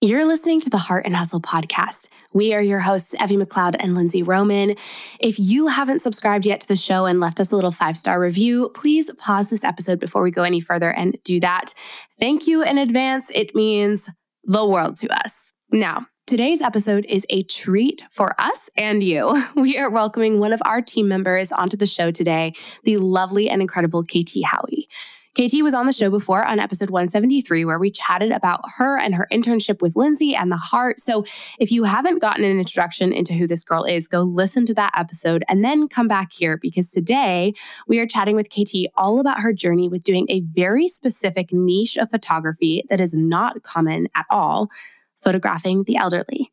You're listening to the Heart and Hustle podcast. We are your hosts, Evie McLeod and Lindsey Roman. If you haven't subscribed yet to the show and left us a little five star review, please pause this episode before we go any further and do that. Thank you in advance. It means the world to us. Now, Today's episode is a treat for us and you. We are welcoming one of our team members onto the show today, the lovely and incredible KT Howie. KT was on the show before on episode 173, where we chatted about her and her internship with Lindsey and the heart. So if you haven't gotten an introduction into who this girl is, go listen to that episode and then come back here because today we are chatting with KT all about her journey with doing a very specific niche of photography that is not common at all photographing the elderly.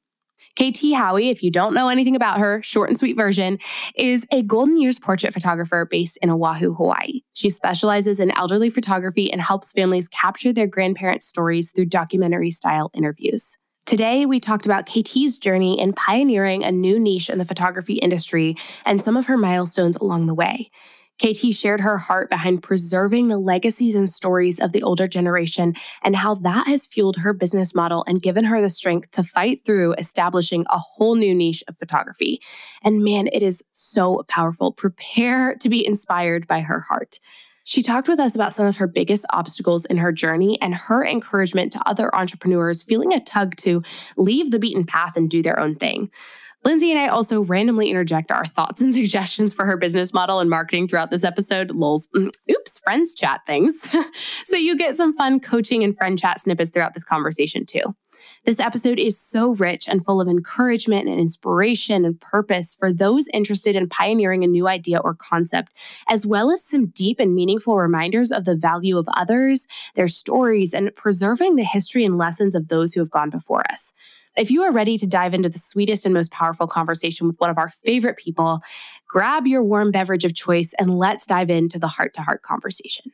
KT Howie, if you don't know anything about her, short and sweet version, is a Golden Years portrait photographer based in Oahu, Hawaii. She specializes in elderly photography and helps families capture their grandparents' stories through documentary style interviews. Today, we talked about KT's journey in pioneering a new niche in the photography industry and some of her milestones along the way. KT shared her heart behind preserving the legacies and stories of the older generation and how that has fueled her business model and given her the strength to fight through establishing a whole new niche of photography. And man, it is so powerful. Prepare to be inspired by her heart. She talked with us about some of her biggest obstacles in her journey and her encouragement to other entrepreneurs feeling a tug to leave the beaten path and do their own thing. Lindsey and I also randomly interject our thoughts and suggestions for her business model and marketing throughout this episode. Lols, mm, oops, friends chat things. so you get some fun coaching and friend chat snippets throughout this conversation too. This episode is so rich and full of encouragement and inspiration and purpose for those interested in pioneering a new idea or concept, as well as some deep and meaningful reminders of the value of others, their stories, and preserving the history and lessons of those who have gone before us. If you are ready to dive into the sweetest and most powerful conversation with one of our favorite people, grab your warm beverage of choice and let's dive into the heart to heart conversation.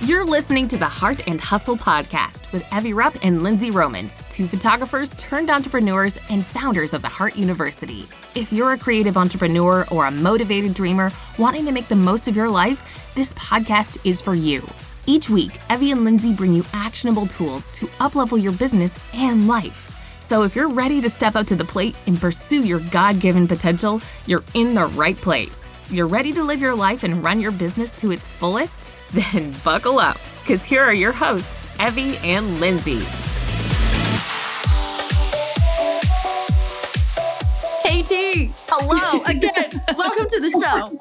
You're listening to the Heart and Hustle podcast with Evie Rupp and Lindsey Roman, two photographers turned entrepreneurs and founders of the Heart University. If you're a creative entrepreneur or a motivated dreamer wanting to make the most of your life, this podcast is for you. Each week, Evie and Lindsey bring you actionable tools to uplevel your business and life. So if you're ready to step up to the plate and pursue your God given potential, you're in the right place. You're ready to live your life and run your business to its fullest? Then buckle up, because here are your hosts, Evie and Lindsey. KT, hello again. Welcome to the show.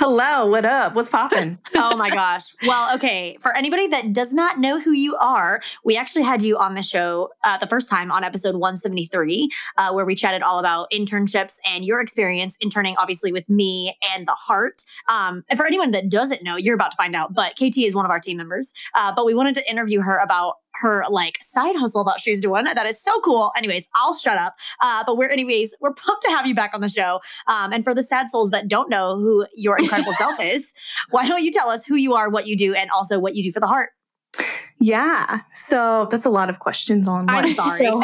Hello, what up? What's popping? oh my gosh. Well, okay. For anybody that does not know who you are, we actually had you on the show uh, the first time on episode 173, uh, where we chatted all about internships and your experience interning, obviously, with me and the heart. Um, and for anyone that doesn't know, you're about to find out, but KT is one of our team members. Uh, but we wanted to interview her about her like side hustle that she's doing. That is so cool. Anyways, I'll shut up. Uh, but we're anyways, we're pumped to have you back on the show. Um, and for the sad souls that don't know who your incredible self is, why don't you tell us who you are, what you do, and also what you do for the heart? Yeah. So that's a lot of questions on. I'm sorry. So,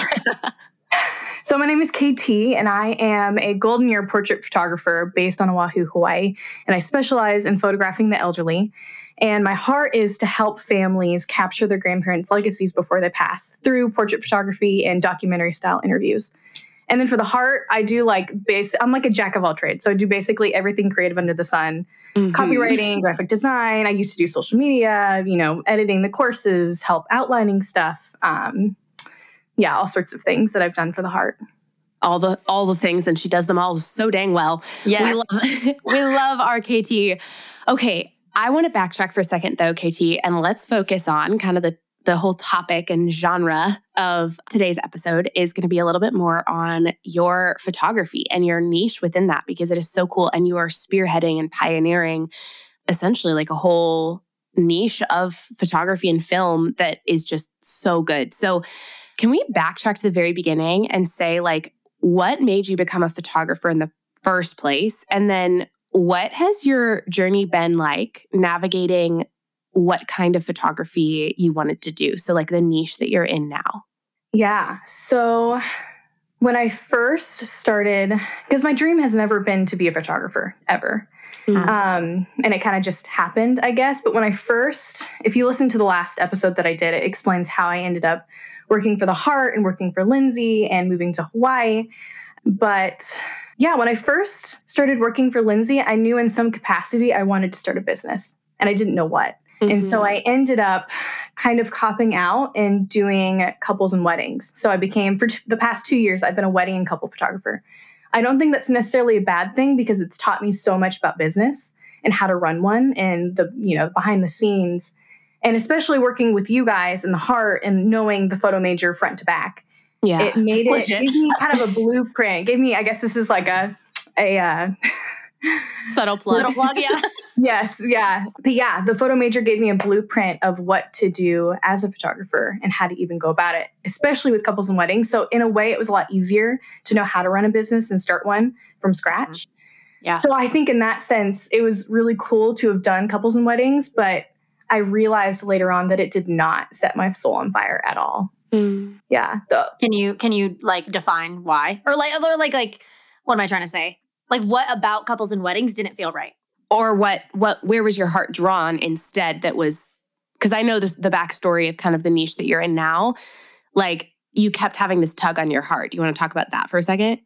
so my name is KT, and I am a Golden Year portrait photographer based on Oahu, Hawaii, and I specialize in photographing the elderly. And my heart is to help families capture their grandparents' legacies before they pass through portrait photography and documentary style interviews. And then for the heart, I do like base. I'm like a jack of all trades, so I do basically everything creative under the sun: mm-hmm. copywriting, graphic design. I used to do social media, you know, editing the courses, help outlining stuff. Um, yeah, all sorts of things that I've done for the heart all the all the things and she does them all so dang well. Yes. We love, we love our KT. Okay, I want to backtrack for a second though, KT, and let's focus on kind of the the whole topic and genre of today's episode is going to be a little bit more on your photography and your niche within that because it is so cool and you are spearheading and pioneering essentially like a whole niche of photography and film that is just so good. So, can we backtrack to the very beginning and say like what made you become a photographer in the first place and then what has your journey been like navigating what kind of photography you wanted to do? So, like the niche that you're in now. Yeah. So, When I first started, because my dream has never been to be a photographer ever. Mm. Um, and it kind of just happened, I guess. But when I first, if you listen to the last episode that I did, it explains how I ended up working for the Heart and working for Lindsey and moving to Hawaii. But yeah, when I first started working for Lindsey, I knew in some capacity I wanted to start a business and I didn't know what. And so Mhm. I ended up kind of copping out and doing couples and weddings. So I became, for t- the past two years, I've been a wedding and couple photographer. I don't think that's necessarily a bad thing because it's taught me so much about business and how to run one and the, you know, behind the scenes. And especially working with you guys in the heart and knowing the photo major front to back yeah. it made it Legit. gave me kind of a blueprint. Gave me, I guess this is like a a uh, Subtle plug. Little plug, yeah. yes, yeah. But yeah, the photo major gave me a blueprint of what to do as a photographer and how to even go about it, especially with couples and weddings. So in a way, it was a lot easier to know how to run a business and start one from scratch. Yeah. So I think in that sense, it was really cool to have done couples and weddings, but I realized later on that it did not set my soul on fire at all. Mm. Yeah. The, Can you can you like define why? Or like or like like what am I trying to say? Like what about couples and weddings didn't feel right? Or what? What? Where was your heart drawn instead? That was because I know this, the backstory of kind of the niche that you're in now. Like you kept having this tug on your heart. Do you want to talk about that for a second?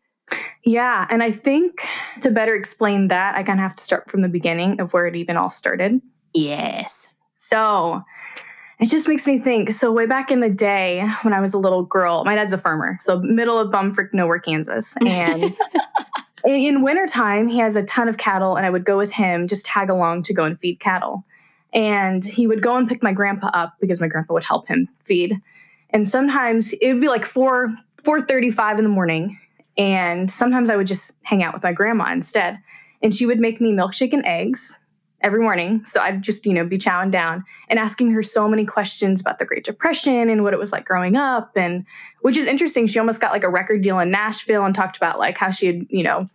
Yeah. And I think to better explain that, I kind of have to start from the beginning of where it even all started. Yes. So it just makes me think. So, way back in the day when I was a little girl, my dad's a farmer. So, middle of bumfrick nowhere, Kansas. And in, in wintertime, he has a ton of cattle, and I would go with him, just tag along to go and feed cattle. And he would go and pick my grandpa up because my grandpa would help him feed. And sometimes it would be like 4 4:35 in the morning, and sometimes I would just hang out with my grandma instead. And she would make me milkshake and eggs every morning. So I'd just, you know, be chowing down and asking her so many questions about the Great Depression and what it was like growing up. And which is interesting. She almost got like a record deal in Nashville and talked about like how she had, you know,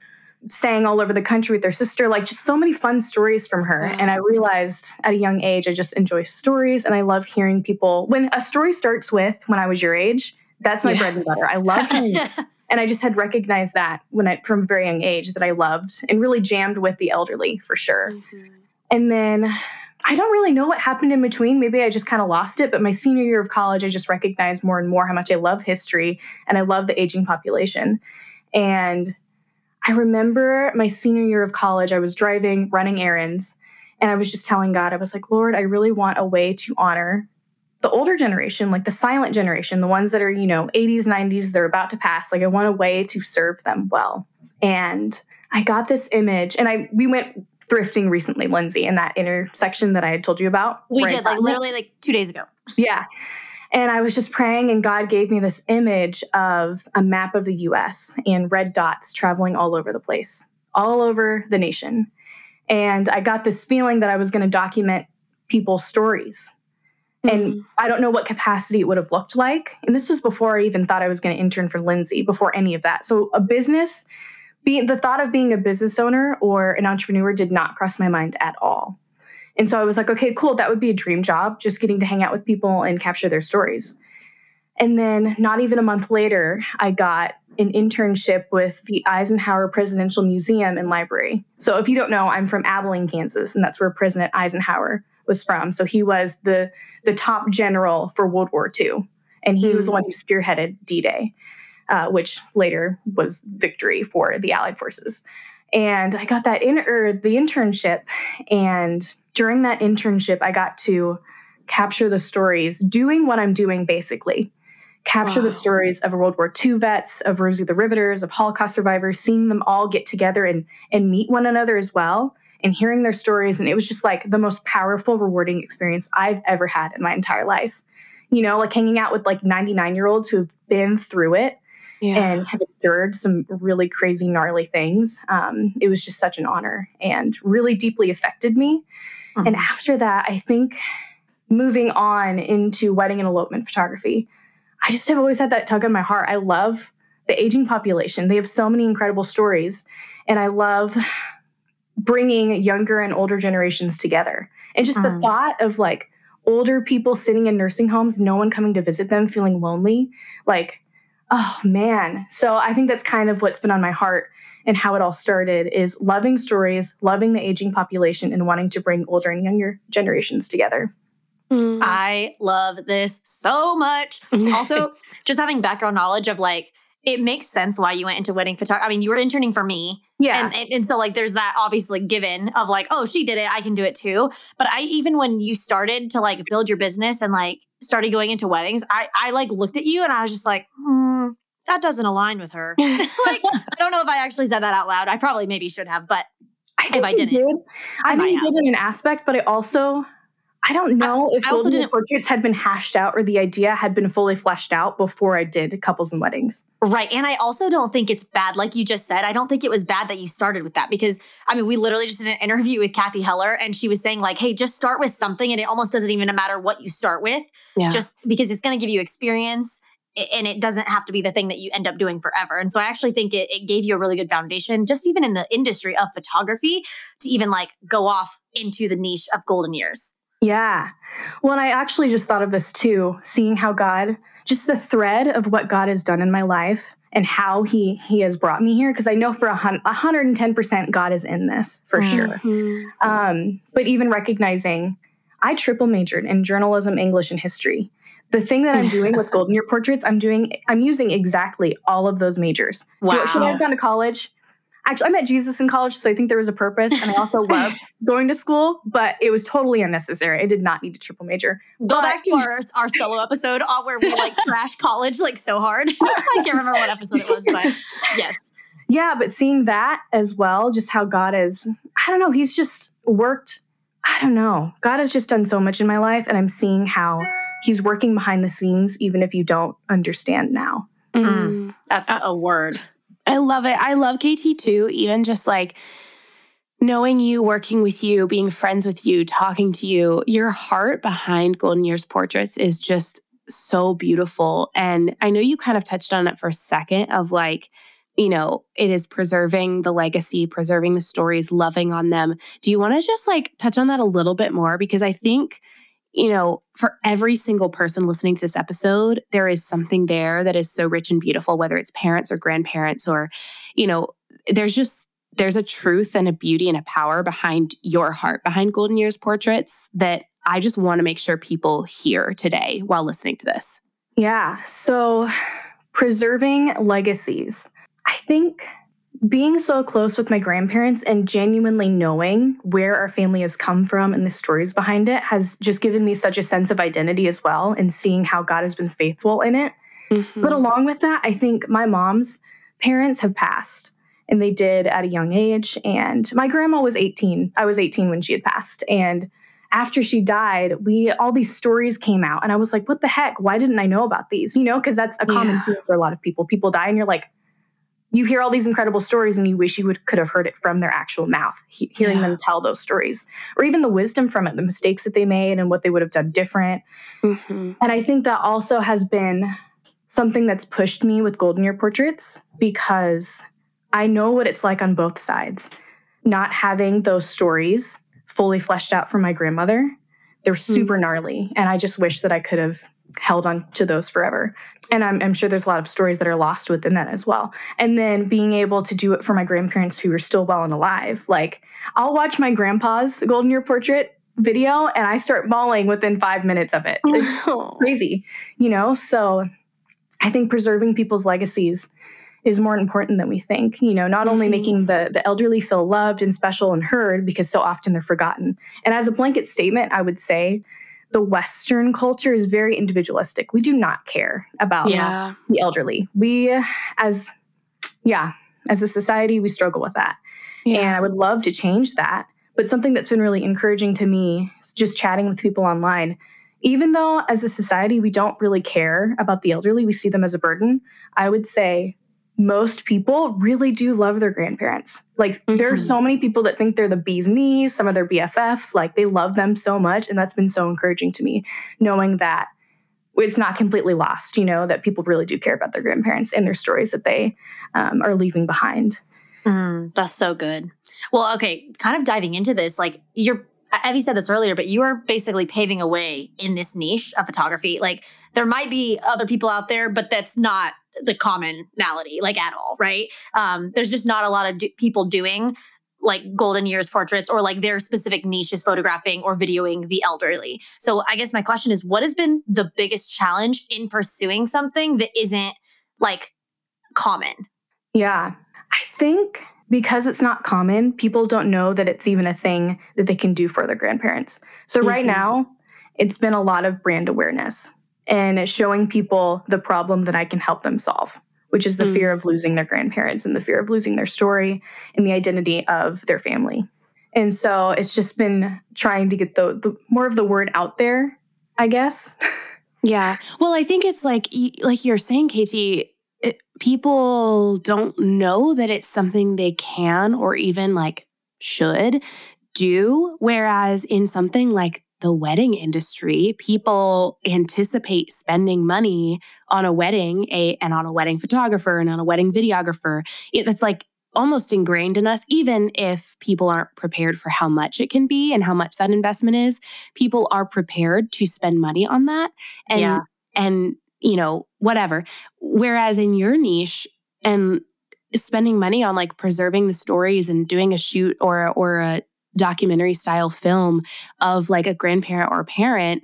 sang all over the country with her sister, like just so many fun stories from her. And I realized at a young age, I just enjoy stories and I love hearing people. When a story starts with when I was your age, that's my Yeah. bread and butter. I love and I just had recognized that when I from a very young age that I loved and really jammed with the elderly for sure. Mm-hmm. And then I don't really know what happened in between. Maybe I just kind of lost it. But my senior year of college, I just recognized more and more how much I love history and I love the aging population. And I remember my senior year of college, I was driving, running errands, and I was just telling God, I was like, Lord, I really want a way to honor the older generation, like the silent generation, the ones that are, you know, 80s, 90s, they're about to pass. Like, I want a way to serve them well. And I got this image, and I we went thrifting recently, Lindsey, in that intersection that I had told you about. We did like literally like two days ago. yeah. And I was just praying, and God gave me this image of a map of the US and red dots traveling all over the place, all over the nation. And I got this feeling that I was going to document people's stories. And mm-hmm. I don't know what capacity it would have looked like. And this was before I even thought I was going to intern for Lindsey, before any of that. So, a business, being the thought of being a business owner or an entrepreneur did not cross my mind at all. And so I was like, okay, cool. That would be a dream job, just getting to hang out with people and capture their stories. And then, not even a month later, I got an internship with the Eisenhower Presidential Museum and Library. So, if you don't know, I'm from Abilene, Kansas, and that's where President Eisenhower was from. So, he was the, the top general for World War II, and he was mm. the one who spearheaded D Day, uh, which later was victory for the Allied forces. And I got that in or the internship, and during that internship, I got to capture the stories, doing what I'm doing basically. Capture the stories of World War II vets, of Rosie the Riveters, of Holocaust survivors, seeing them all get together and, and meet one another as well, and hearing their stories. And it was just like the most powerful, rewarding experience I've ever had in my entire life. You know, like hanging out with like 99 year olds who've been through it Yeah. and have endured some really crazy, gnarly things. Um, it was just such an honor and really deeply affected me. And Mhm. after that, I think moving on into wedding and elopement photography, I just have always had that tug on my heart. I love the aging population. They have so many incredible stories. And I love bringing younger and older generations together. And just the Mm. thought of like older people sitting in nursing homes, no one coming to visit them, feeling lonely. Like, Oh man. So I think that's kind of what's been on my heart and how it all started is loving stories, loving the aging population and wanting to bring older and younger generations together. Mm. I love this so much. also, just having background knowledge of like it makes sense why you went into wedding photography. I mean, you were interning for me. Yeah. And, and, and, so, like, there's that obviously given of like, oh, she did it. I can do it too. But I, even when you started to like build your business and like started going into weddings, I, I like looked at you and I was just like, hmm, that doesn't align with her. like, I don't know if I actually said that out loud. I probably maybe should have, but I if I didn't, did. I, I think you did in an aspect, but I also I don't know I, if I also didn't, portraits had been hashed out or the idea had been fully fleshed out before I did couples and weddings. Right. And I also don't think it's bad, like you just said. I don't think it was bad that you started with that because I mean, we literally just did an interview with Cathy Heller and she was saying, like, hey, just start with something and it almost doesn't even matter what you start with, yeah. just because it's going to give you experience and it doesn't have to be the thing that you end up doing forever. And so I actually think it, it gave you a really good foundation, just even in the industry of photography, to even like go off into the niche of golden years. Yeah. Well, and I actually just thought of this too, seeing how God, just the thread of what God has done in my life and how he he has brought me here because I know for a 110% God is in this for mm-hmm. sure. Um, but even recognizing I triple majored in journalism, English, and history. The thing that I'm doing with Golden Year Portraits, I'm doing I'm using exactly all of those majors. Wow. Should I have gone to college? Actually, I met Jesus in college, so I think there was a purpose. And I also loved going to school, but it was totally unnecessary. I did not need a triple major. Go but, back to our, our solo episode where we like trash college like so hard. I can't remember what episode it was, but yes. Yeah, but seeing that as well, just how God is, I don't know, He's just worked. I don't know. God has just done so much in my life, and I'm seeing how He's working behind the scenes, even if you don't understand now. Mm. That's uh, a word. I love it. I love KT too, even just like knowing you, working with you, being friends with you, talking to you. Your heart behind Golden Years portraits is just so beautiful. And I know you kind of touched on it for a second of like, you know, it is preserving the legacy, preserving the stories, loving on them. Do you want to just like touch on that a little bit more? Because I think you know, for every single person listening to this episode, there is something there that is so rich and beautiful, whether it's parents or grandparents or, you know, there's just, there's a truth and a beauty and a power behind your heart, behind Golden Years portraits that I just want to make sure people hear today while listening to this. Yeah. So preserving legacies. I think being so close with my grandparents and genuinely knowing where our family has come from and the stories behind it has just given me such a sense of identity as well and seeing how God has been faithful in it. Mm-hmm. But along with that, I think my mom's parents have passed and they did at a young age. And my grandma was 18. I was 18 when she had passed. And after she died, we all these stories came out. And I was like, what the heck? Why didn't I know about these? You know, because that's a common yeah. theme for a lot of people. People die and you're like, you hear all these incredible stories and you wish you would, could have heard it from their actual mouth, he, hearing yeah. them tell those stories, or even the wisdom from it, the mistakes that they made and what they would have done different. Mm-hmm. And I think that also has been something that's pushed me with Golden Year portraits because I know what it's like on both sides. Not having those stories fully fleshed out from my grandmother, they're mm. super mm-hmm. gnarly. And I just wish that I could have held on to those forever. And I'm, I'm, sure there's a lot of stories that are lost within that as well. And then being able to do it for my grandparents who are still well and alive. Like, I'll watch my grandpa's Golden Year portrait video and I start bawling within five minutes of it. It's crazy, you know? So I think preserving people's legacies is more important than we think. You know, not mm-hmm. only making the, the elderly feel loved and special and heard because so often they're forgotten. And as a blanket statement, I would say the Western culture is very individualistic. We do not care about yeah. the elderly. We, as, yeah, as a society, we struggle with that. Yeah. And I would love to change that. But something that's been really encouraging to me, just chatting with people online, even though as a society we don't really care about the elderly, we see them as a burden, I would say most people really do love their grandparents. Like mm-hmm. there are so many people that think they're the bee's knees, some of their BFFs, like they love them so much. And that's been so encouraging to me, knowing that it's not completely lost, you know, that people really do care about their grandparents and their stories that they um, are leaving behind. Mm, that's so good. Well, okay, kind of diving into this, like you're Evie said this earlier, but you are basically paving a way in this niche of photography. Like there might be other people out there, but that's not the commonality like at all, right? Um, there's just not a lot of do- people doing like golden years portraits or like their specific niche is photographing or videoing the elderly. So I guess my question is what has been the biggest challenge in pursuing something that isn't like common? Yeah. I think because it's not common, people don't know that it's even a thing that they can do for their grandparents. So mm-hmm. right now, it's been a lot of brand awareness and showing people the problem that I can help them solve, which is the mm. fear of losing their grandparents and the fear of losing their story and the identity of their family. And so it's just been trying to get the, the more of the word out there, I guess. yeah. Well, I think it's like like you're saying, KT, it, people don't know that it's something they can or even like should do. Whereas in something like the wedding industry, people anticipate spending money on a wedding a, and on a wedding photographer and on a wedding videographer. It's like almost ingrained in us, even if people aren't prepared for how much it can be and how much that investment is. People are prepared to spend money on that. And, yeah. and, you know, whatever. Whereas in your niche and spending money on like preserving the stories and doing a shoot or or a documentary style film of like a grandparent or a parent,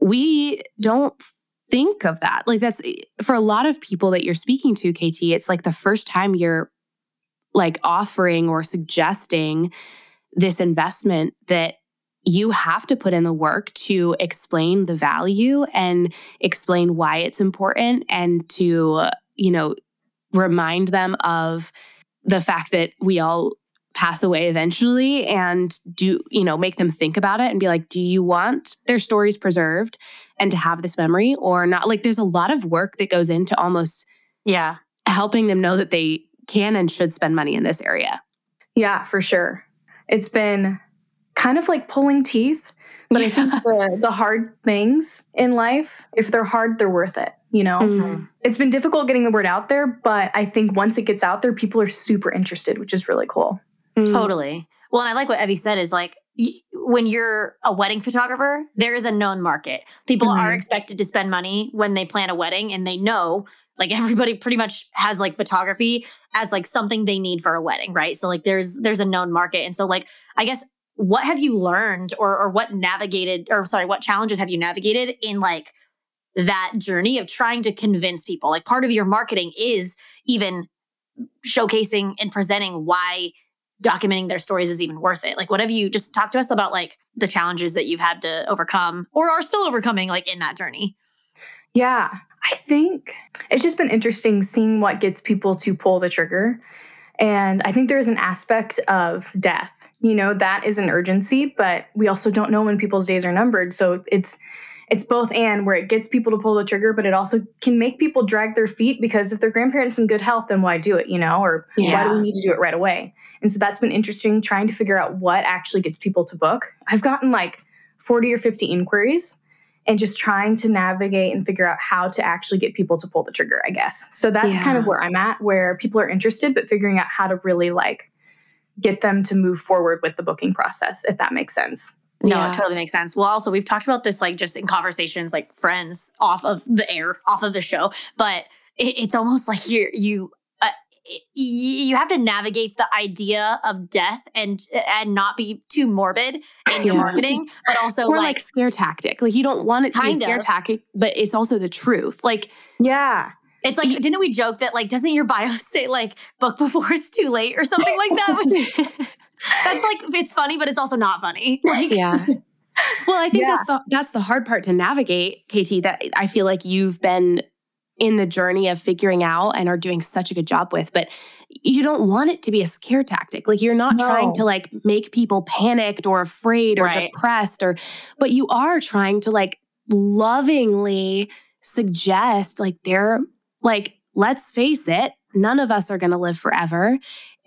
we don't think of that. Like that's eh, for a lot of people that you're speaking to, KT, it's like the first time you're like offering or suggesting this investment that you have to put in the work to explain the value and explain why it's important and to, you know, remind them of the fact that we all pass away eventually and do, you know, make them think about it and be like, do you want their stories preserved and to have this memory or not? Like, there's a lot of work that goes into almost, yeah, helping them know that they can and should spend money in this area. Yeah, for sure. It's been kind of like pulling teeth, but yeah. I think the, the hard things in life, if they're hard, they're worth it you know mm-hmm. it's been difficult getting the word out there but i think once it gets out there people are super interested which is really cool Mm. Totally. Well, and I like what Evie said is like when you're a wedding photographer, there is a known market. People mm-hmm. are expected to spend money when they plan a wedding and they know like everybody pretty much has like photography as like something they need for a wedding, right? So like there's there's a known market. And so like I guess what have you learned or or what navigated or sorry, what challenges have you navigated in like that journey of trying to convince people? Like part of your marketing is even showcasing and presenting why documenting their stories is even worth it. Like, what have you just talk to us about like the challenges that you've had to overcome or are still overcoming like in that journey? Yeah, I think it's just been interesting seeing what gets people to pull the trigger. And I think there's an aspect of death. You know, that is an urgency, but we also don't know when people's days are numbered. So it's it's both and where it gets people to pull the trigger, but it also can make people drag their feet because if their grandparents in good health, then why do it, you know, or yeah. why do we need to do it right away? And so that's been interesting trying to figure out what actually gets people to book. I've gotten like 40 or 50 inquiries and just trying to navigate and figure out how to actually get people to pull the trigger, I guess. So that's yeah. kind of where I'm at, where people are interested, but figuring out how to really like get them to move forward with the booking process, if that makes sense. No, yeah. it totally makes sense. Well, also we've talked about this like just in conversations like friends off of the air, off of the show, but it, it's almost like you you uh, you have to navigate the idea of death and and not be too morbid in your yeah. marketing, but also like, like, scare tactic. Like you don't want it to be scare of. tactic, but it's also the truth. Like yeah. It's like, didn't we joke that like, doesn't your bio say like book before it's too late or something like that? that's like it's funny, but it's also not funny. Like, yeah. Well, I think yeah. that's the that's the hard part to navigate, KT. That I feel like you've been in the journey of figuring out and are doing such a good job with. But you don't want it to be a scare tactic. Like you're not no. trying to like make people panicked or afraid or right. depressed or but you are trying to like lovingly suggest like they're like let's face it, none of us are going to live forever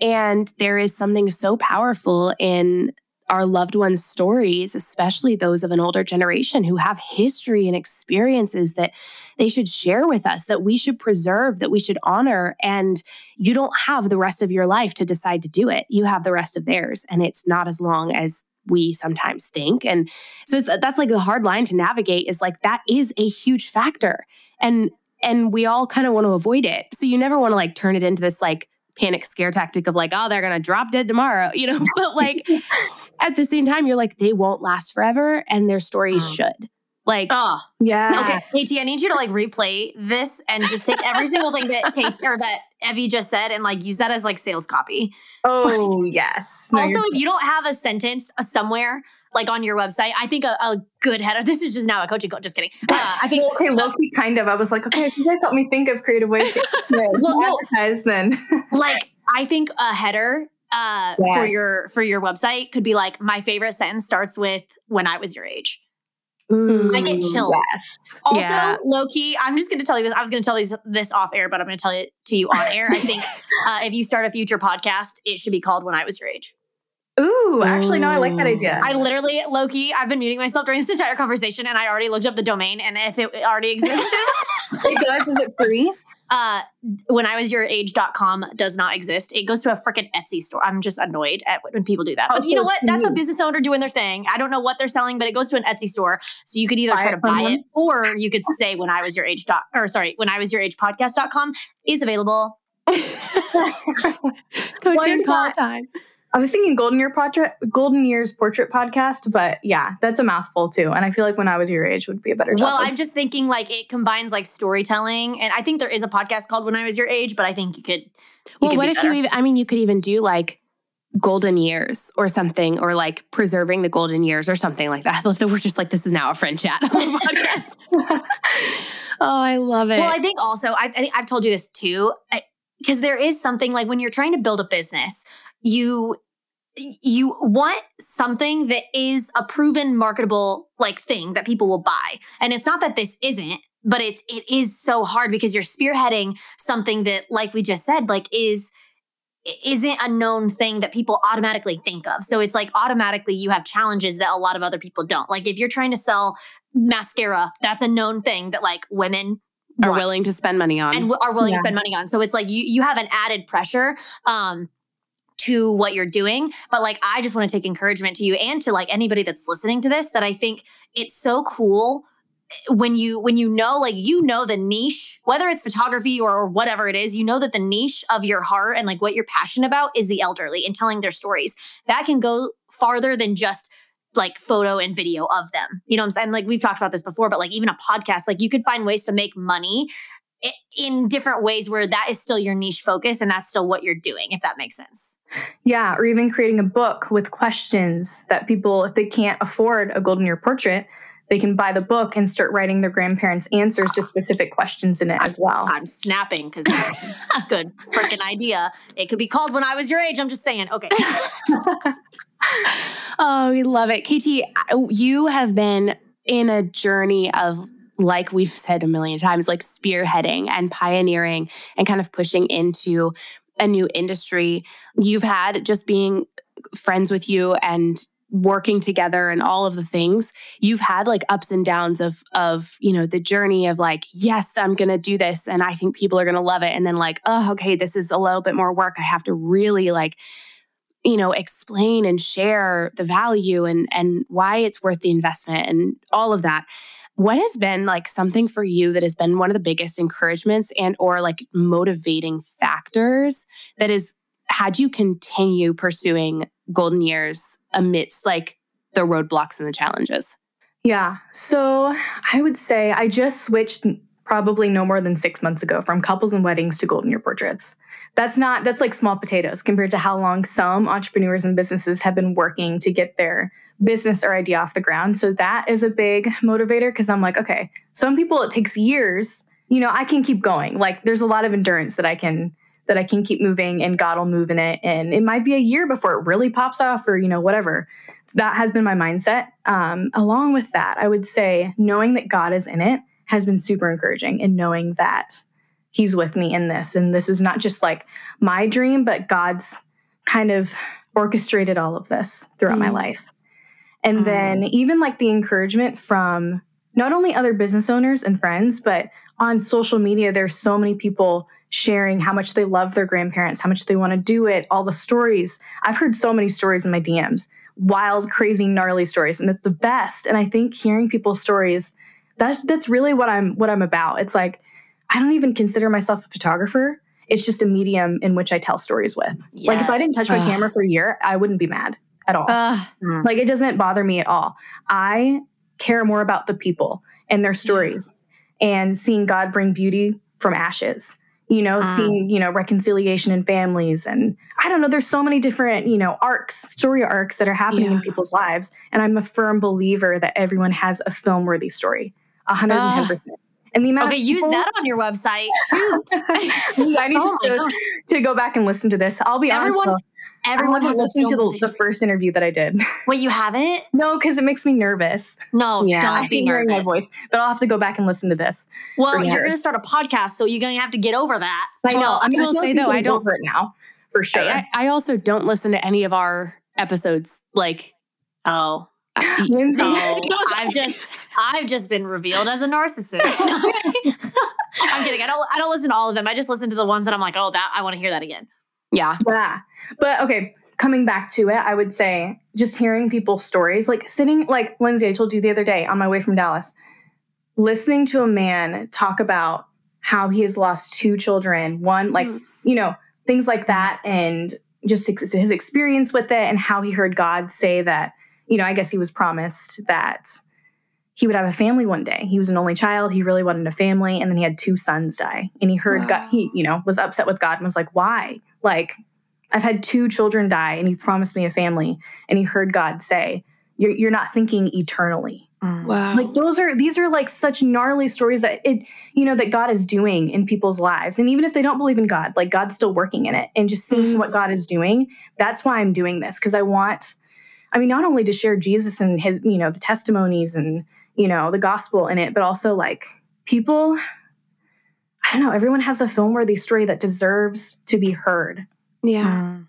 and there is something so powerful in our loved ones' stories, especially those of an older generation who have history and experiences that they should share with us, that we should preserve, that we should honor. And you don't have the rest of your life to decide to do it. You have the rest of theirs. And it's not as long as we sometimes think. And so that's like the hard line to navigate is like that is a huge factor. And and we all kind of want to avoid it. So you never want to like turn it into this like panic scare tactic of like, oh, they're going to drop dead tomorrow, you know? but like at the same time, you're like, they won't last forever and their stories oh. should. Like, oh, yeah. Okay, KT, I need you to like replay this and just take every single thing that KT or that Evie just said and like use that as like sales copy. Oh, yes. No, also, if you don't have a sentence uh, somewhere like on your website, I think a, a, good header. This is just now a coaching code. Just kidding. Uh, I think okay, low key, kind of. I was like, okay, if you guys help me think of creative ways to, well, no, advertise, then like I think a header uh, yes. for your for your website could be like my favorite sentence starts with when I was your age. Ooh, I get chills. Yes. Also, yeah. low key, I'm just going to tell you this. I was going to tell you this off air, but I'm going to tell it to you on air. I think uh, if you start a future podcast, it should be called "When I Was Your Age." Ooh, actually, no, I like that idea. I literally, Loki, I've been muting myself during this entire conversation, and I already looked up the domain, and if it already existed, it does. Is it free? uh, when I was your age.com does not exist. It goes to a freaking Etsy store. I'm just annoyed at when people do that. Oh, but you know what? That's a business owner doing their thing. I don't know what they're selling, but it goes to an Etsy store. So you could either buy try to buy it or you could say when I was your age dot or sorry, when I was your age podcast.com is available. Coaching call time. I was thinking Golden Year portrait, Golden Years portrait podcast, but yeah, that's a mouthful too. And I feel like when I was your age would be a better. Well, I'm just thinking like it combines like storytelling, and I think there is a podcast called When I Was Your Age, but I think you could. You well, could what if you even? I mean, you could even do like golden years or something, or like preserving the golden years or something like that. If we're just like this is now a friend chat oh, podcast. oh, I love it. Well, I think also I, I I've told you this too. because there is something like when you're trying to build a business you you want something that is a proven marketable like thing that people will buy. And it's not that this isn't, but it's it is so hard because you're spearheading something that like we just said like is isn't a known thing that people automatically think of. So it's like automatically you have challenges that a lot of other people don't. Like if you're trying to sell mascara, that's a known thing that like women are want. willing to spend money on and w- are willing yeah. to spend money on. So it's like you you have an added pressure um to what you're doing. But like, I just want to take encouragement to you and to like anybody that's listening to this that I think it's so cool eh, when you when you know like you know the niche whether it's photography or whatever it is you know that the niche of your heart and like what you're passionate about is the elderly and telling their stories that can go farther than just like photo and video of them you know what i'm saying like we've talked about this before but like even a podcast like you could find ways to make money in different ways where that is still your niche focus and that's still what you're doing if that makes sense. Yeah or even creating a book with questions that people if they can't afford a golden year portrait they can buy the book and start writing their grandparents answers to specific questions in it as well. I'm snapping because that's a good freaking idea. It could be called when i was your age i'm just saying. Okay. Oh we love it. Kt uh, you have been in a journey of like we've said a million times, like spearheading and pioneering and kind of pushing into a new industry. You've had just being friends with you and working together and all of the things you've had like ups and downs of of you know the journey of like yes i'm to do this and i think people are to love it. And then like oh okay this is a little bit more work. I have to really like you know explain and share the value and and why it's worth the investment and all of that what has been like something for you that has been one of the biggest encouragements and or like motivating factors that has had you continue pursuing golden years amidst like the roadblocks and the challenges? Yeah. So I would say I just switched probably no more than six months ago from couples and weddings to golden year portraits. That's not, that's like small potatoes compared to how long some entrepreneurs and businesses have been working to get their business or idea off the ground. So that is a big motivator because I'm like, okay, some people it takes years. You know, I can keep going. Like there's a lot of endurance that I can that I can keep moving and God will move in it. And it might be a year before it really pops off or, you know, whatever. So that has been my mindset. Um, along with that, I would say knowing that God is in it has been super encouraging and knowing that he's with me in this. And this is not just like my dream, but God's kind of orchestrated all of this throughout mm. my life. And mm. then even like the encouragement from not only other business owners and friends, but on social media, there's so many people sharing how much they love their grandparents, how much they want to do it, all the stories. I've heard so many stories in my DMs, wild, crazy, gnarly stories, and it's the best. And I think hearing people's stories, that's that's really what I'm what I'm about. It's like I don't even consider myself a photographer. It's just a medium in which I tell stories with. Yes. Like if I didn't touch my camera for a year, I wouldn't be mad at all. Uh, like it doesn't bother me at all. I care more about the people and their stories and seeing God bring beauty from ashes. You know, uh, seeing, you know, reconciliation in families and I don't know, there's so many different, you know, arcs, story arcs that are happening yeah. in people's lives. And I'm a firm believer that everyone has a film worthy story. 110%. Uh, and the amount okay, people, use that on your website. Shoot. I need oh to, to go back and listen to this. I'll be Everyone, honest. Everyone has listened to the, the, first interview that I did. Wait, you haven't? no, because it makes me nervous. No, yeah. don't be nervous. my voice, but I'll have to go back and listen to this. Well, you're going to start a podcast, so you're going to have to get over that. I know. Well, I'm going to say though, I don't over it now for sure. I, I, also don't listen to any of our episodes. Like, oh, Lindsey, oh, I've just I've just been revealed as a narcissist. I'm kidding. I don't I don't listen to all of them. I just listen to the ones that I'm like, oh, that I want to hear that again. Yeah. Yeah. But okay, coming back to it, I would say just hearing people's stories, like sitting, like Lindsey, I told you the other day on my way from Dallas, listening to a man talk about how he has lost two children, one, like, mm. you know, things like that, and just his experience with it and how he heard God say that, you know, I guess he was promised that he would have a family one day. He was an only child. He really wanted a family. And then he had two sons die. And he heard wow. God, he, you know, was upset with God and was like, why? Like, I've had two children die and he promised me a family. And he heard God say, You're, you're not thinking eternally. Mm. Wow. Like those are these are like such gnarly stories that it you know that God is doing in people's lives. And even if they don't believe in God, like God's still working in it and just seeing what God is doing, that's why I'm doing this because I want I mean not only to share Jesus and his you know the testimonies and you know the gospel in it, but also like people I don't know, everyone has a film worthy story that deserves to be heard. Yeah. Mm.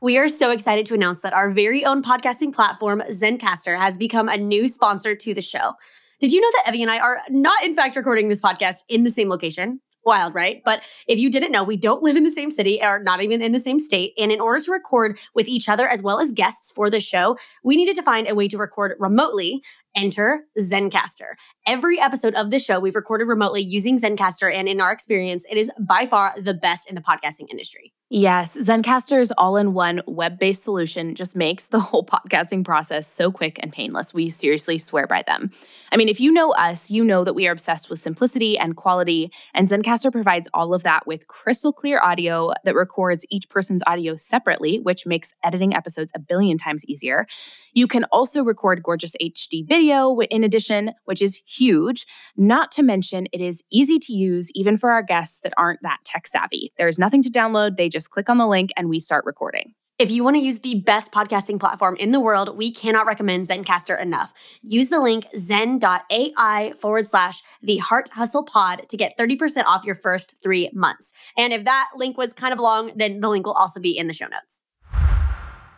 We are so excited to announce that our very own podcasting platform, Zencastr, has become a new sponsor to the show. Did you know that Evie and I are not, in fact, recording this podcast in the same location? Wild, right? But if you didn't know, we don't live in the same city or not even in the same state. And in order to record with each other as well as guests for the show, we needed to find a way to record remotely enter Zencastr. Every episode of the show we've recorded remotely using Zencastr, and in our experience, it is by far the best in the podcasting industry. Yes, Zencastr's all in one web based solution just makes the whole podcasting process so quick and painless. We seriously swear by them. I mean, if you know us, you know that we are obsessed with simplicity and quality, and Zencastr provides all of that with crystal clear audio that records each person's audio separately, which makes editing episodes a billion times easier. You can also record gorgeous HD video in addition, which is huge. Not to mention, it is easy to use even for our guests that aren't that tech savvy. There's nothing to download. They just click on the link and we start recording. If you want to use the best podcasting platform in the world, we cannot recommend Zencastr enough. Use the link zen.ai forward slash the heart hustle pod to get 30% off your first three months. And if that link was kind of long, then the link will also be in the show notes.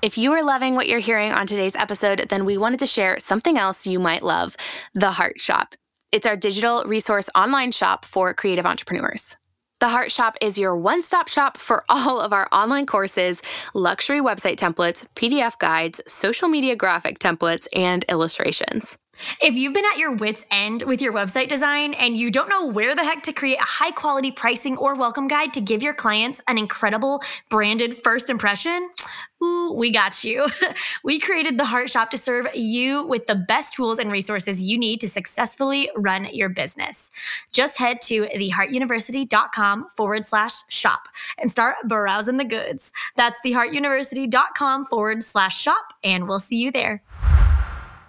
If you are loving what you're hearing on today's episode, then we wanted to share something else you might love the Heart Shop. It's our digital resource online shop for creative entrepreneurs. The Heart Shop is your one stop shop for all of our online courses, luxury website templates, PDF guides, social media graphic templates, and illustrations. If you've been at your wits' end with your website design and you don't know where the heck to create a high quality pricing or welcome guide to give your clients an incredible branded first impression, ooh, we got you. we created the Heart Shop to serve you with the best tools and resources you need to successfully run your business. Just head to theheartuniversity.com forward slash shop and start browsing the goods. That's theheartuniversity.com forward slash shop, and we'll see you there.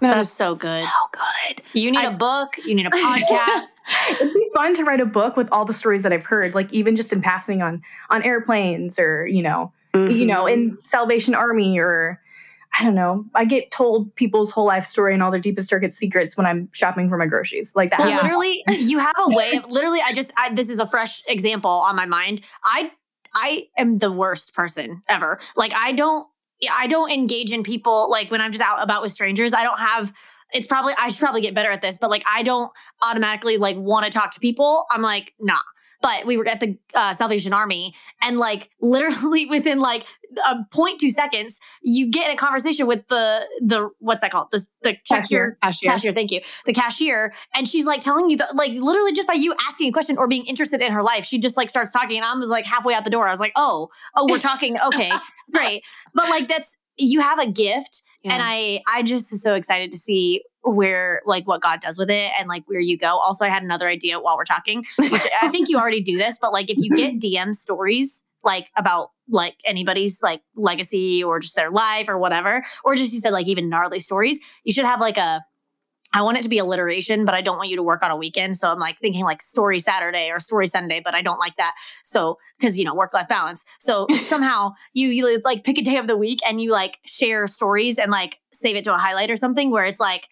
That That's so good. So good. You need I, a book. You need a podcast. It'd be fun to write a book with all the stories that I've heard, like even just in passing on on airplanes or you know, mm-hmm. you know, in Salvation Army or I don't know. I get told people's whole life story and all their deepest darkest secrets when I'm shopping for my groceries, like that. Well, yeah. literally, you have a way of literally. I just I, this is a fresh example on my mind. I I am the worst person ever. Like I don't I don't engage in people like when I'm just out about with strangers. I don't have it's probably I should probably get better at this, but like I don't automatically like want to talk to people. I'm like, nah. But we were at the uh, Salvation Army, and like literally within like a 0.2 seconds, you get in a conversation with the the what's that called? The the cashier, cashier. cashier. Thank you, the cashier, and she's like telling you that like literally just by you asking a question or being interested in her life, she just like starts talking, and I was like halfway out the door. I was like, oh, oh, we're talking. Okay, great, but like that's you have a gift. Yeah. And I, I just is so excited to see where like what God does with it and like where you go. Also, I had another idea while we're talking. Which I think you already do this, but like if you get DM stories like about like anybody's like legacy or just their life or whatever, or just you said like even gnarly stories, you should have like a I want it to be alliteration, but I don't want you to work on a weekend. So I'm like thinking like story Saturday or story Sunday, but I don't like that. So because you know work life balance. So somehow you you like pick a day of the week and you like share stories and like save it to a highlight or something where it's like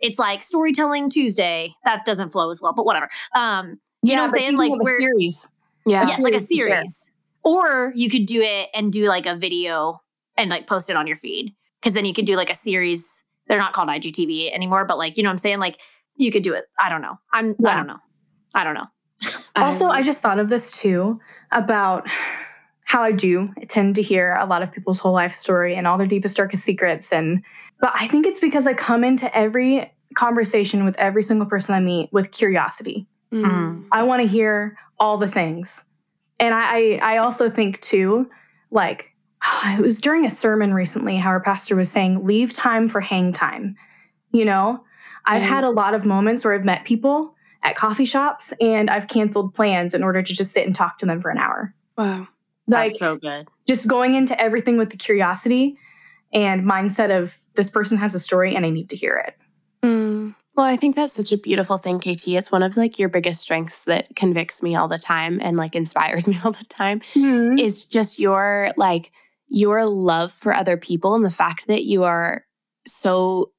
it's like storytelling Tuesday. That doesn't flow as well, but whatever. Um, you know what I'm saying? Like where series. Yeah. yes, like a series series. Or you could do it and do like a video and like post it on your feed. Cause then you could do like a series. They're not called IGTV anymore, but like, you know what I'm saying? Like you could do it. I don't know. I'm I don't know. I don't know. Also, I just thought of this too about how I do tend to hear a lot of people's whole life story and all their deepest, darkest secrets. And, but I think it's because I come into every conversation with every single person I meet with curiosity. Mm. I want to hear all the things. And I, I, I also think too, like, it was during a sermon recently how our pastor was saying, leave time for hang time. You know, I've had a lot of moments where I've met people at coffee shops and I've canceled plans in order to just sit and talk to them for an hour. Wow. Like, so good. just going into everything with the curiosity and mindset of this person has a story and I need to hear it. Mm. Well, I think that's such a beautiful thing, KT. It's one of like your biggest strengths that convicts me all the time and like inspires me all the time is just your like your love for other people and the fact that you are so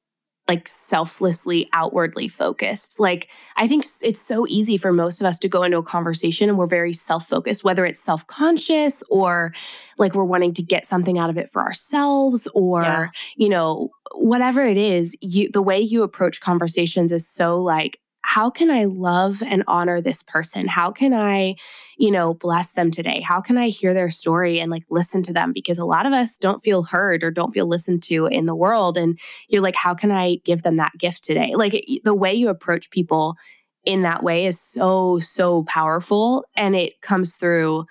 like selflessly outwardly focused. Like I think it's so easy for most of us to go into a conversation and we're very self-focused whether it's self-conscious or like we're wanting to get something out of it for ourselves or Yeah. you know whatever it is, you the way you approach conversations is so like how can I love and honor this person? How can I, you know, bless them today? How can I hear their story and like listen to them? Because a lot of us don't feel heard or don't feel listened to in the world. And you're like, how can I give them that gift today? Like the way you approach people in that way is so, so powerful. And it comes through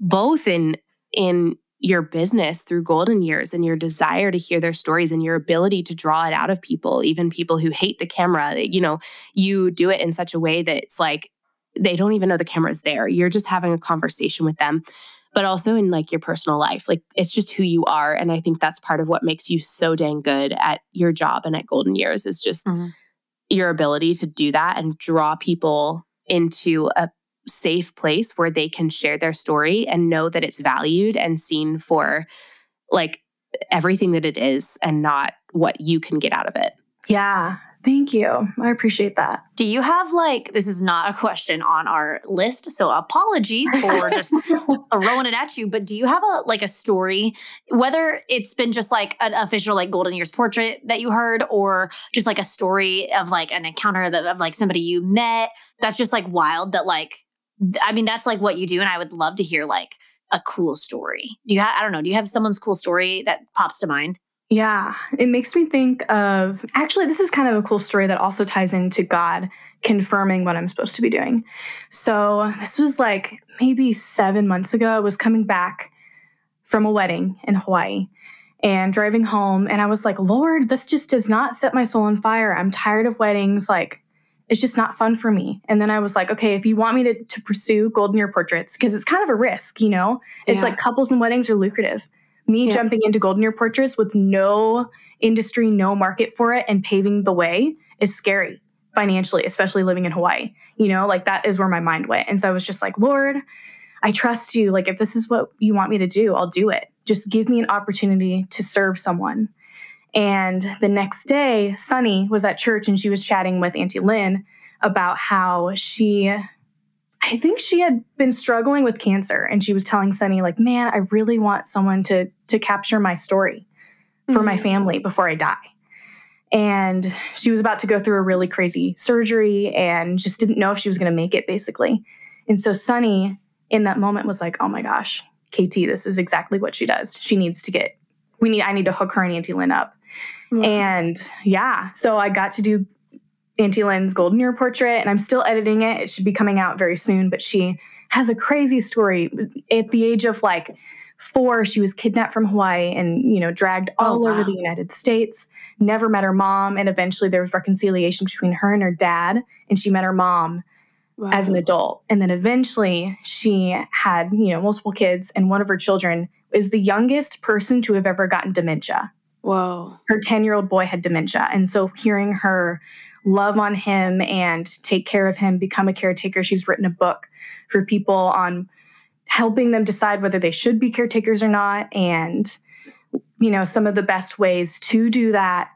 both in, in, your business through golden years and your desire to hear their stories and your ability to draw it out of people, even people who hate the camera. You know, you do it in such a way that it's like they don't even know the camera's there. You're just having a conversation with them, but also in like your personal life. Like it's just who you are. And I think that's part of what makes you so dang good at your job and at Golden Years is just Mhm. your ability to do that and draw people into a safe place where they can share their story and know that it's valued and seen for like everything that it is and not what you can get out of it. Yeah. Thank you. I appreciate that. Do you have like this is not a question on our list, so apologies for just throwing it at you, but do you have a like a story, whether it's been just like an official like Golden Years portrait that you heard, or just like a story of like an encounter that of like somebody you met that's just like wild that like th- I mean that's like what you do, and I would love to hear like a cool story. Do you have I don't know, do you have someone's cool story that pops to mind? Yeah, it makes me think of actually, this is kind of a cool story that also ties into God confirming what I'm supposed to be doing. So, this was like maybe seven months ago. I was coming back from a wedding in Hawaii and driving home. And I was like, Lord, this just does not set my soul on fire. I'm tired of weddings. Like, it's just not fun for me. And then I was like, okay, if you want me to, to pursue golden year portraits, because it's kind of a risk, you know, it's Yeah. like couples and weddings are lucrative. Me Yeah. jumping into golden year portraits with no industry, no market for it, and paving the way is scary financially, especially living in Hawaii. You know, like that is where my mind went. And so I was just like, Lord, I trust you. Like, if this is what you want me to do, I'll do it. Just give me an opportunity to serve someone. And the next day, Sunny was at church and she was chatting with Auntie Lynn about how she, I think she had been struggling with cancer. And she was telling Sunny, like, man, I really want someone to, to capture my story for my Mhm. family before I die. And she was about to go through a really crazy surgery and just didn't know if she was going to make it, basically. And so Sunny in that moment was like, oh my gosh, KT, this is exactly what she does. She needs to get, we need, I need to hook her and Auntie Lynn up. And yeah, so I got to do Auntie Lynn's golden year portrait and I'm still editing it. It should be coming out very soon, but she has a crazy story. At the age of like four, she was kidnapped from Hawaii and, you know, dragged oh, all Oh, over the United States, never met her mom. And eventually there was reconciliation between her and her dad. And she met her mom Wow. as an adult. And then eventually she had, you know, multiple kids, and one of her children is the youngest person to have ever gotten dementia. Whoa. Her 10 year old boy had dementia. And so hearing her love on him and take care of him, become a caretaker, she's written a book for people on helping them decide whether they should be caretakers or not. And, you know, some of the best ways to do that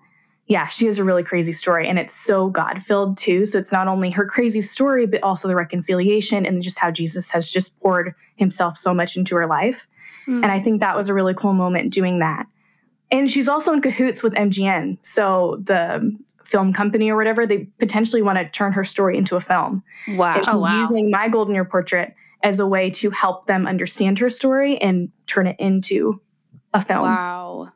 yeah, she has a really crazy story and it's so God filled too. So it's not only her crazy story, but also the reconciliation and just how Jesus has just poured himself so much into her life. Mm. And I think that was a really cool moment doing that. And she's also in cahoots with MGM. So the film company or whatever, they potentially want to turn her story into a film. wow. And she's Oh, wow. using my golden year portrait as a way to help them understand her story and turn it into a film. Wow.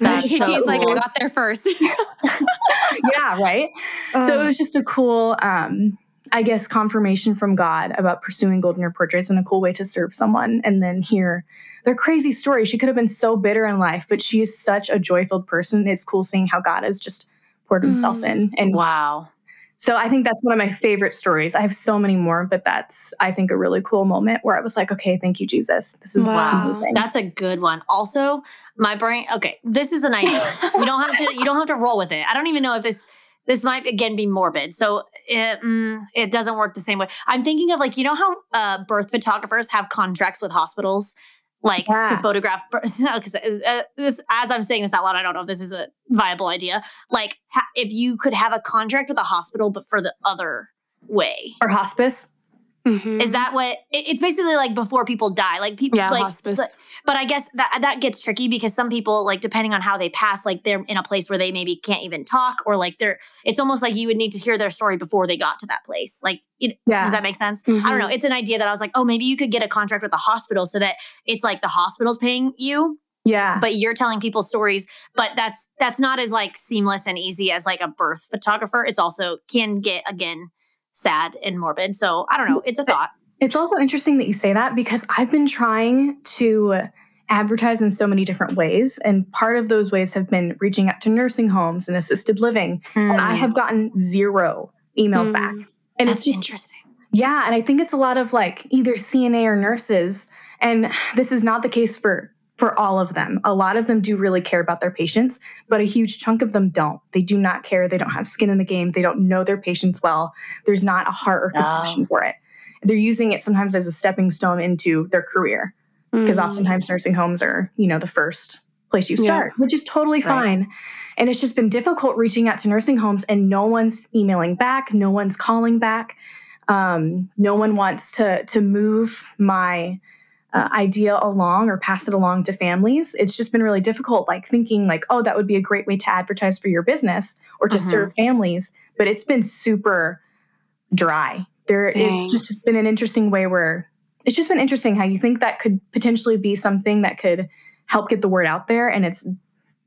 That's so like, I got there first. yeah, right? so it was just a cool um i guess confirmation from god about pursuing golden year portraits and a cool way to serve someone and then hear their crazy story she could have been so bitter in life but she is such a joy-filled person it's cool seeing how god has just poured himself Mm. in and Wow. So i think that's one of my favorite stories i have so many more but that's i think a really cool moment where i was like okay thank you jesus this is Wow. amazing That's a good one. Also, my brain. Okay, this is an idea. you don't have to. You don't have to roll with it. I don't even know if this. This might again be morbid, so it, mm, it doesn't work the same way. I'm thinking of like you know how uh, birth photographers have contracts with hospitals, like to photograph. because uh, this, as I'm saying this out loud, I don't know if this is a viable idea. Like ha- if you could have a contract with a hospital, but for the other way. or hospice Mhm. Is that what it, it's basically like before people die? Like people, yeah, like, hospice? but- but I guess that that gets tricky because some people, like depending on how they pass, like they're in a place where they maybe can't even talk, or like they're. It's almost like you would need to hear their story before they got to that place. Like, it, yeah does that make sense? Mhm. I don't know. It's an idea that I was like, oh, maybe you could get a contract with the hospital so that it's like the hospital's paying you, yeah but you're telling people stories. But that's that's not as like seamless and easy as like a birth photographer. It's also can get again sad and morbid. So I don't know. It's a thought. It's also interesting that you say that because I've been trying to advertise in so many different ways. And part of those ways have been reaching out to nursing homes and assisted living. And I have gotten zero emails Mm. back. And That's it's just, interesting. yeah. And I think it's a lot of like either CNA or nurses. And this is not the case for for all of them. A lot of them do really care about their patients, but a huge chunk of them don't. They do not care. They don't have skin in the game. They don't know their patients well. There's not a heart or compassion for it. They're using it sometimes as a stepping stone into their career because Mhm. oftentimes nursing homes are, you know, the first place you Yeah. start, which is totally Right. fine. And it's just been difficult reaching out to nursing homes and no one's emailing back, no one's calling back. Um, no one wants to to move my uh, idea along or pass it along to families. It's just been really difficult, like thinking like, oh, that would be a great way to advertise for your business or to serve families. But it's been super dry. There, Dang. it's just been an interesting way where it's just been interesting how you think that could potentially be something that could help get the word out there, and it's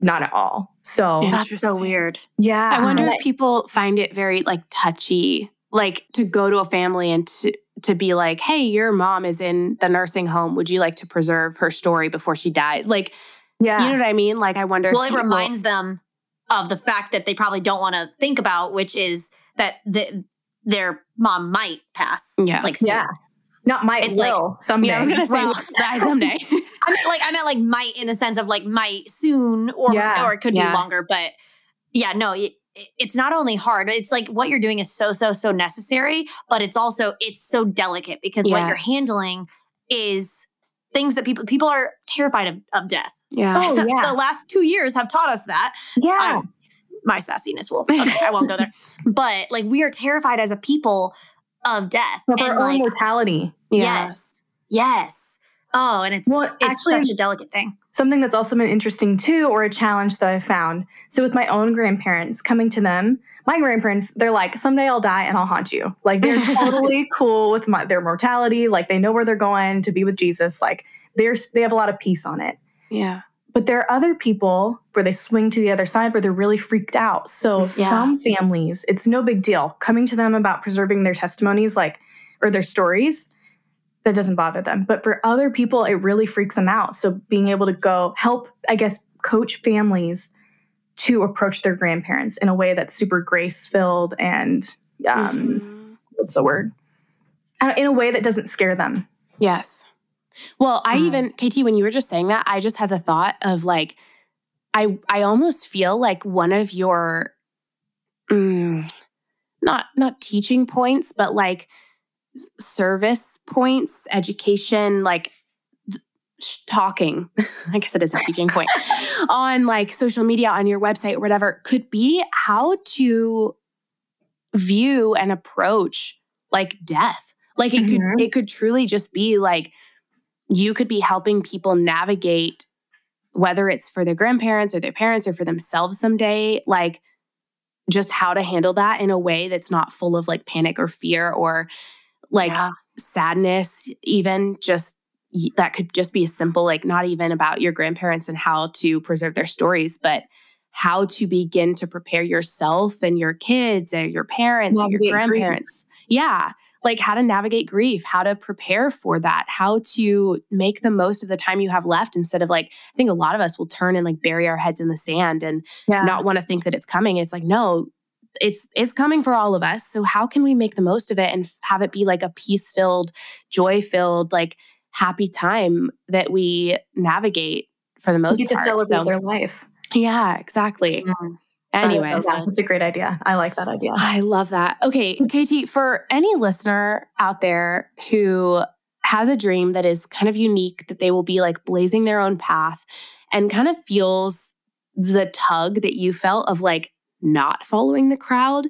not at all. So That's so weird. yeah, I wonder and if people find it very like touchy, like to go to a family and to to be like, "Hey, your mom is in the nursing home. Would you like to preserve her story before she dies?" Like, yeah, you know what I mean? Like, I wonder. Well, if it people- reminds them of the fact that they probably don't want to think about, which is that the, their mom might pass. Yeah. Like, soon. yeah, not might It's like- will someday. Yeah, I was gonna say Well- die someday. I meant like I meant like might in the sense of like might soon or Yeah. or it could Yeah. be longer, but yeah, no, it, it's not only hard. It's like what you're doing is so so so necessary, but it's also it's so delicate because what you're handling is things that people people are terrified of, of death. yeah. oh yeah, the last two years have taught us that. yeah, I'm- my sassiness will. Okay, I won't go there. But like we are terrified as a people of death. of and our own like mortality. Yeah. yes, yes. Oh, and it's Well, it's actually- such a delicate thing. Something that's also been interesting too, or a challenge that I found. So with my own grandparents, coming to them, my grandparents, they're like, someday I'll die and I'll haunt you. Like they're totally cool with my, their mortality. Like they know where they're going to be with Jesus. Like they're they have a lot of peace on it. Yeah. But there are other people where they swing to the other side where they're really freaked out. So Yeah. some families, it's no big deal. Coming to them about preserving their testimonies, like or their stories, that doesn't bother them. But for other people, it really freaks them out. So being able to go help, I guess, coach families to approach their grandparents in a way that's super grace filled and um, Mhm. what's the word? Uh, In a way that doesn't scare them. Yes. Well, I Um, even KT when you were just saying that, I just had the thought of like I I almost feel like one of your mm, not not teaching points, but like service points, education, like talking. I guess it is a teaching point on like social media, on your website, or whatever, could be how to view and approach like death. Like it Mhm. could it could truly just be like you could be helping people navigate whether it's for their grandparents or their parents or for themselves someday, like just how to handle that in a way that's not full of like panic or fear or like Yeah. sadness, even just that could just be a simple, like not even about your grandparents and how to preserve their stories, but how to begin to prepare yourself and your kids and your parents and your Navigate grief. grandparents. Yeah. Like how to navigate grief, how to prepare for that, how to make the most of the time you have left instead of like, I think a lot of us will turn and like bury our heads in the sand and Yeah. not want to think that it's coming. It's like, no, it's it's coming for all of us. So how can we make the most of it and have it be like a peace-filled, joy-filled, like happy time that we navigate for the most get to celebrate So- their life. yeah, exactly. Mhm. Anyways, so that's a great idea. I like that idea. I love that. Okay, KT, for any listener out there who has a dream that is kind of unique, that they will be like blazing their own path and kind of feels the tug that you felt of like not following the crowd,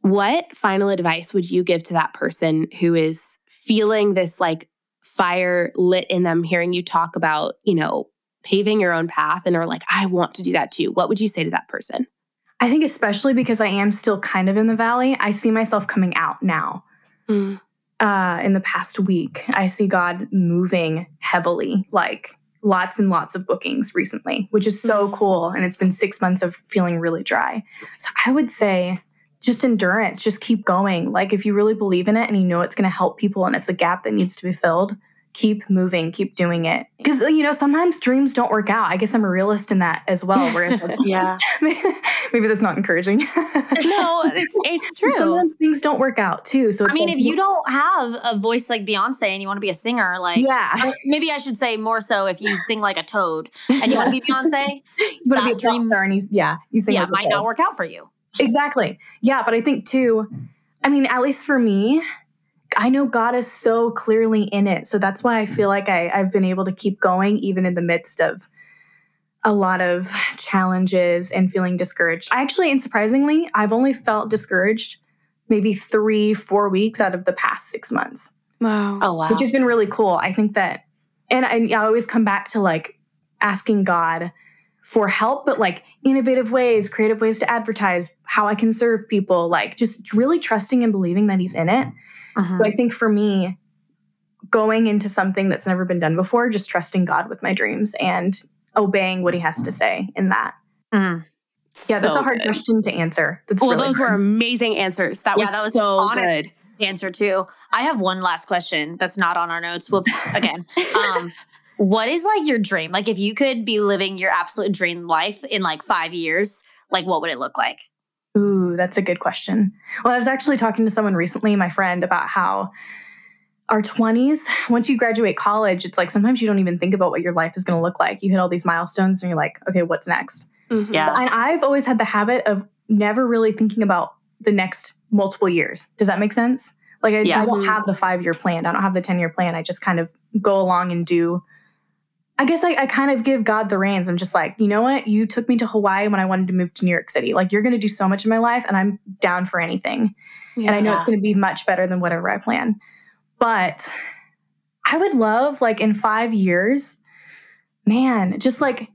what final advice would you give to that person who is feeling this like fire lit in them, hearing you talk about, you know, paving your own path and are like, I want to do that too? What would you say to that person? I think especially because I am still kind of in the valley, I see myself coming out now. Uh, in the past week, I see God moving heavily, like lots and lots of bookings recently, which is so Mhm. cool. And it's been six months of feeling really dry. So I would say just endurance, just keep going. Like if you really believe in it and you know it's going to help people and it's a gap that needs to be filled, keep moving, keep doing it. Because, you know, sometimes dreams don't work out. I guess I'm a realist in that as well. Whereas Yeah. maybe that's not encouraging. no, it's it's true. Sometimes things don't work out too. So I mean, like if you don't have a voice like Beyonce and you want to be a singer, like yeah, maybe I should say more so if you sing like a toad and you want to be Beyonce, you want to be a dream- star and you, yeah, you sing yeah, like might not work out for you. Exactly. Yeah, but I think too, I mean, at least for me, I know God is so clearly in it. So that's why I feel like I, I've been able to keep going even in the midst of a lot of challenges and feeling discouraged. I actually, and surprisingly, I've only felt discouraged maybe three, four weeks out of the past six months Wow. Oh wow. which has been really cool. I think that, and I, I always come back to like asking God for help, but like innovative ways, creative ways to advertise, how I can serve people, like just really trusting and believing that He's in it. Mhm. So I think for me, going into something that's never been done before, just trusting God with my dreams and obeying what He has to say in that. Mhm. Yeah, that's So a hard good. question to answer. That's Well, really those were amazing answers. That Yeah, was, that was so honest. good. Answer too. I have one last question that's not on our notes. Whoops. Again. Um, what is like your dream? Like if you could be living your absolute dream life in like five years, like what would it look like? Ooh, that's a good question. Well, I was actually talking to someone recently, my friend, about how our 20s, once you graduate college, it's like sometimes you don't even think about what your life is going to look like. You hit all these milestones and you're like, okay, what's next? Mhm. Yeah. And I've always had the habit of never really thinking about the next multiple years. Does that make sense? Like, I, Yeah. I don't Mhm. have the five year plan, I don't have the 10 year plan. I just kind of go along and do. I guess I, I kind of give God the reins. I'm just like, you know what? You took me to Hawaii when I wanted to move to New York City. Like, you're going to do so much in my life, and I'm down for anything. And I know it's going to be much better than whatever I plan. But I would love, like, in five years, man, just like,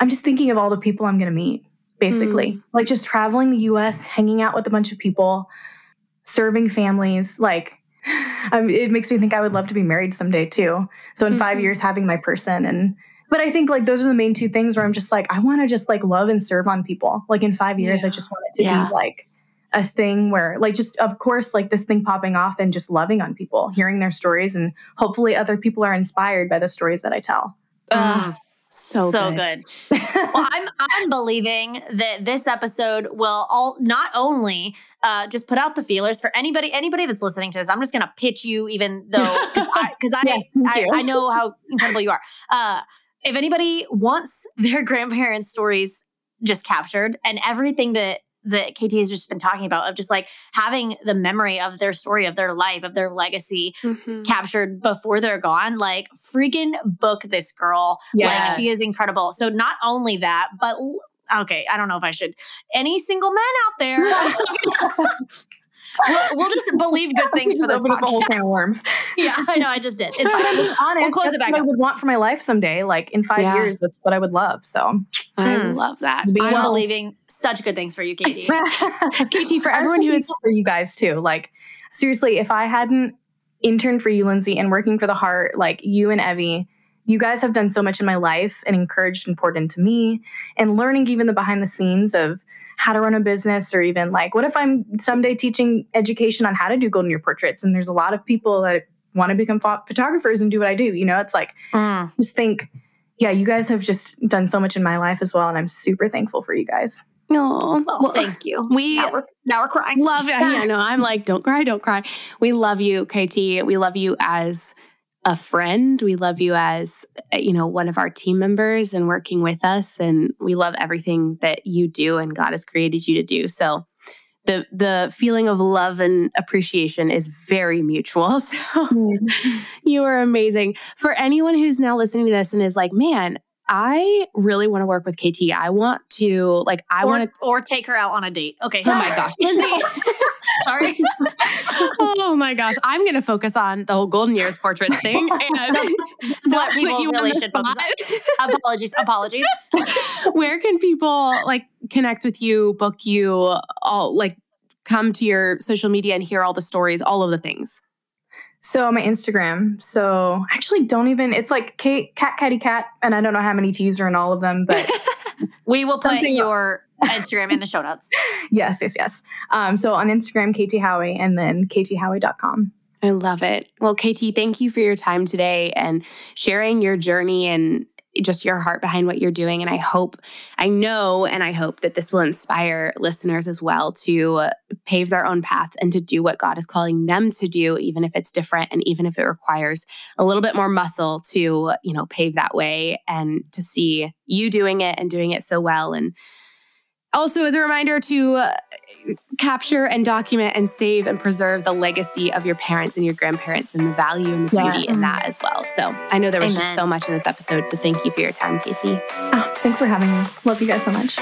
I'm just thinking of all the people I'm going to meet, basically. Mm. Like, just traveling the US, hanging out with a bunch of people, serving families. Like, um, it makes me think I would love to be married someday too. So, in mm-hmm. five years, having my person and but I think like those are the main two things where I'm just like, I want to just like love and serve on people. Like in five years, yeah. I just want it to yeah. be like a thing where like just of course like this thing popping off and just loving on people hearing their stories and hopefully other people are inspired by the stories that i tell. Uh, so so good, good. well i'm i'm believing that this episode will all not only uh, just put out the feelers for anybody anybody that's listening to this i'm just gonna pitch you even though because i because I, yes, I, I, know how incredible you are. Uh, if anybody wants their grandparents stories just captured and everything that that KT has just been talking about of just like having the memory of their story, of their life, of their legacy mm-hmm. captured before they're gone. Like, freaking book this girl. Yes. Like, she is incredible. So, not only that, but okay, I don't know if I should. Any single men out there? we'll, we'll, just believe good things for this podcast. whole can of worms. Yeah, I know. I just did. It's fine. We'll, Honest, we'll close it back. What. I would want for my life someday. Like in five yeah. years, that's what I would love. So I mm. love that. I'm well. believing such good things for you, KT. KT, for everyone who is for you guys too. Like seriously, if I hadn't interned for you, Lindsey, and working for the heart, like you and Evie you guys have done so much in my life and encouraged and poured into me and learning even the behind the scenes of how to run a business or even like what if i'm someday teaching education on how to do golden year portraits and there's a lot of people that want to become photographers and do what i do you know it's like mm. just think yeah you guys have just done so much in my life as well and i'm super thankful for you guys no, well, well, thank you. We now we're, now we're crying. Love it. I know. I'm like, don't cry, don't cry. We love you, KT. We love you as a friend. We love you as, uh, you know, one of our team members and working with us. And we love everything that you do and God has created you to do. So the the feeling of love and appreciation is very mutual. So mm-hmm. you are amazing. For anyone who's now listening to this and is like, man, I really want to work with KT. I want to like I want to or take her out on a date. Okay. Oh my gosh. Lindsey. Sorry. oh my gosh. I'm going to focus on the whole Golden Years portrait thing. And what people you really should focus on. Apologies. Apologies. Where can people like connect with you, book you, all like come to your social media and hear all the stories, all of the things? So my Instagram. So actually don't even it's like Kate cat catty cat and I don't know how many T's are in all of them, but we will put your Instagram in the show notes. yes, yes, yes. Um, so on Instagram, KT Howie, and then kthowie.com. I love it. Well, KT, thank you for your time today and sharing your journey and just your heart behind what you're doing. And I hope, I know, and I hope that this will inspire listeners as well to pave their own paths and to do what God is calling them to do, even if it's different and even if it requires a little bit more muscle to, you know, pave that way and to see you doing it and doing it so well. And also, as a reminder to uh, capture and document and save and preserve the legacy of your parents and your grandparents and the value and the beauty yes. in that as well. So I know there was Amen. just so much in this episode. So thank you for your time, KT. Oh, thanks for having me. Love you guys so much.